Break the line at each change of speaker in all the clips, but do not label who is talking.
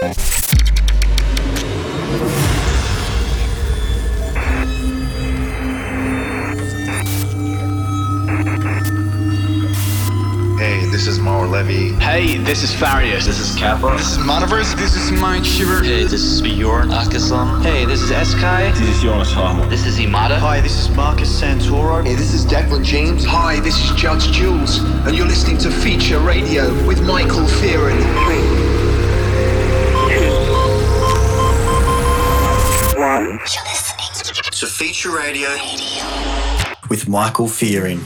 Hey, this is Mauro Levy.
Hey, this is Farius.
This is Kappa.
This is Monoverse.
This is Mike Shiver.
Hey, this is Bjorn Akesson.
Hey, this is Eskai.
This is Jonas Harmon.
This is Imada.
Hi, this is Marcus Santoro.
Hey, this is Declan James.
Hi, this is Judge Jules, and you're listening to Feature Radio with Michael Fearon.
Feature Radio with Michael Fearing.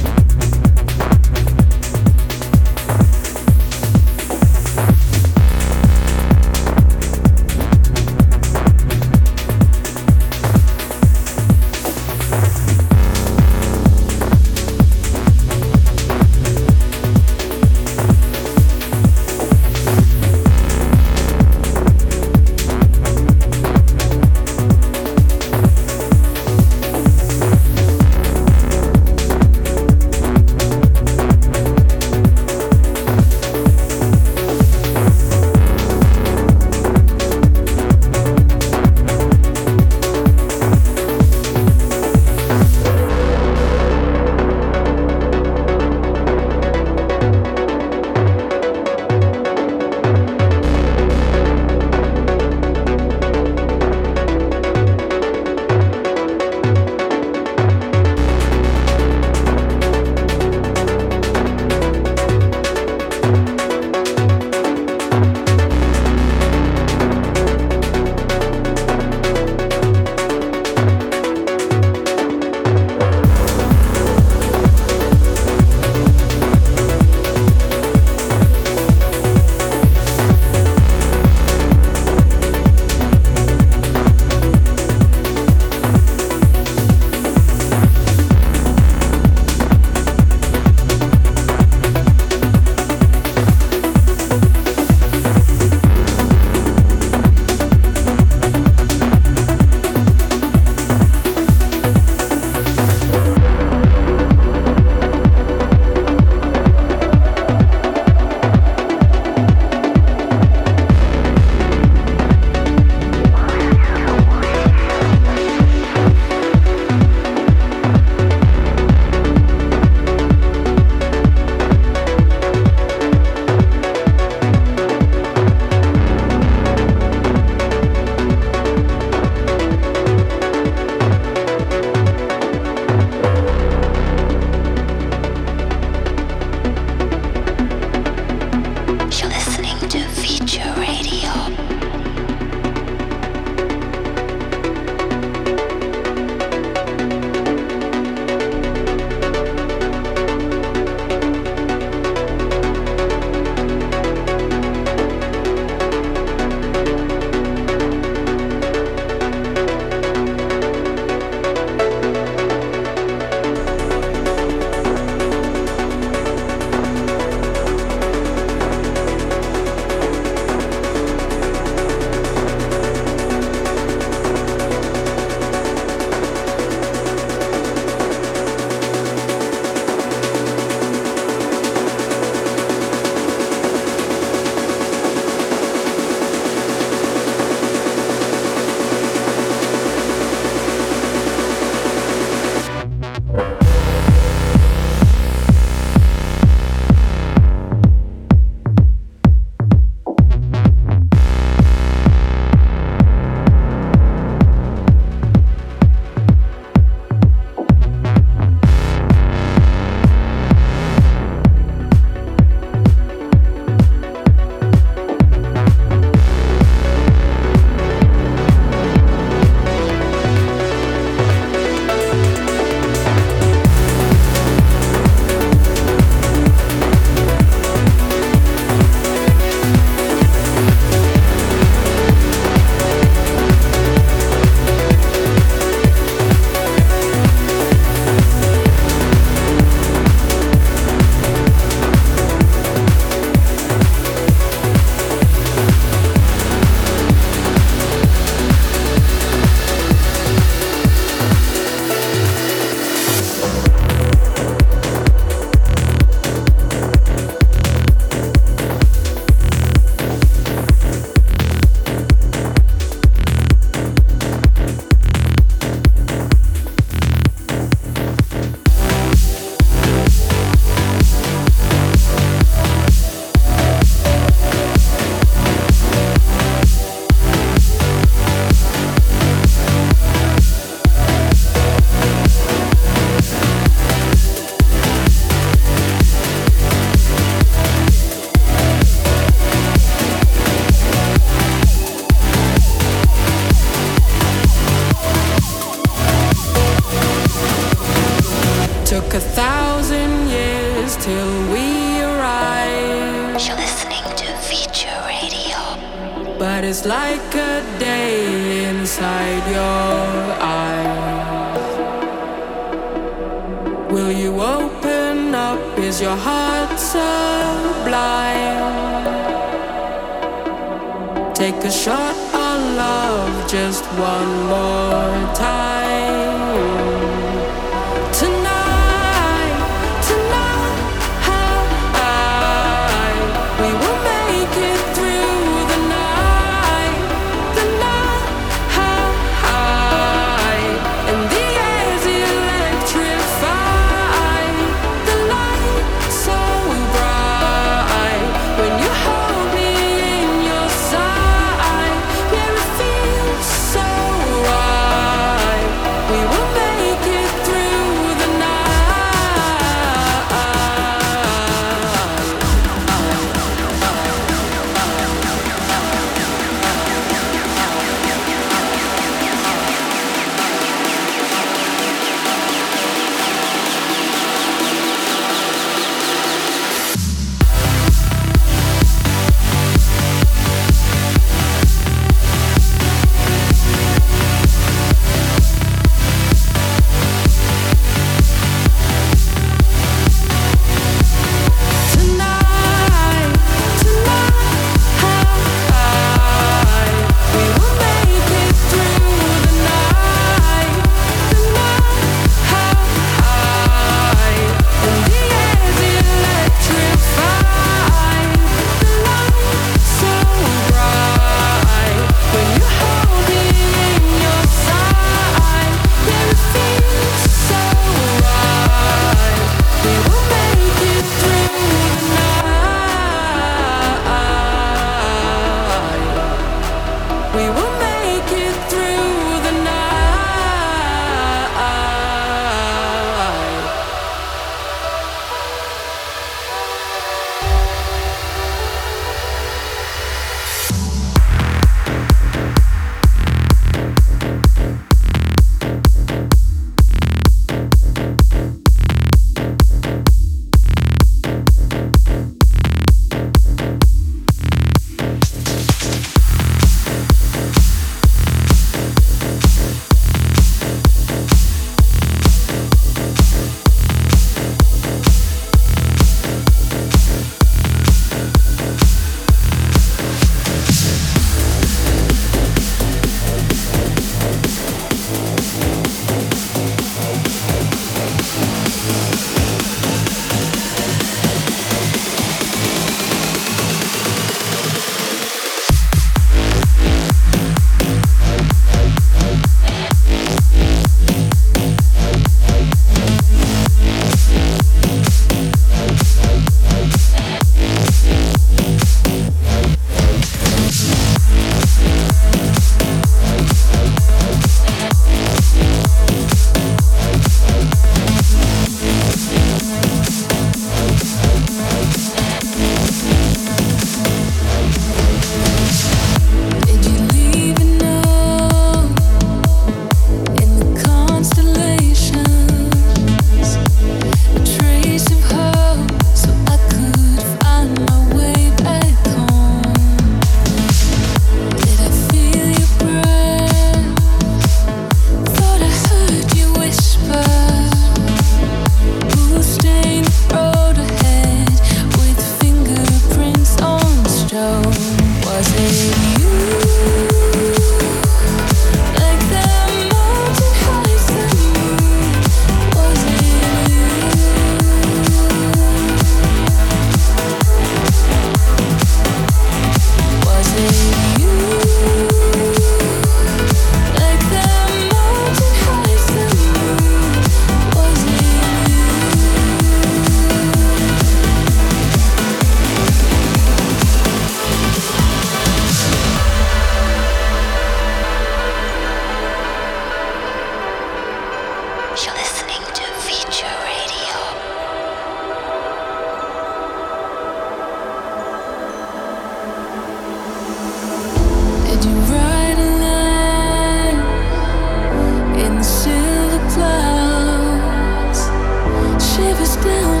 still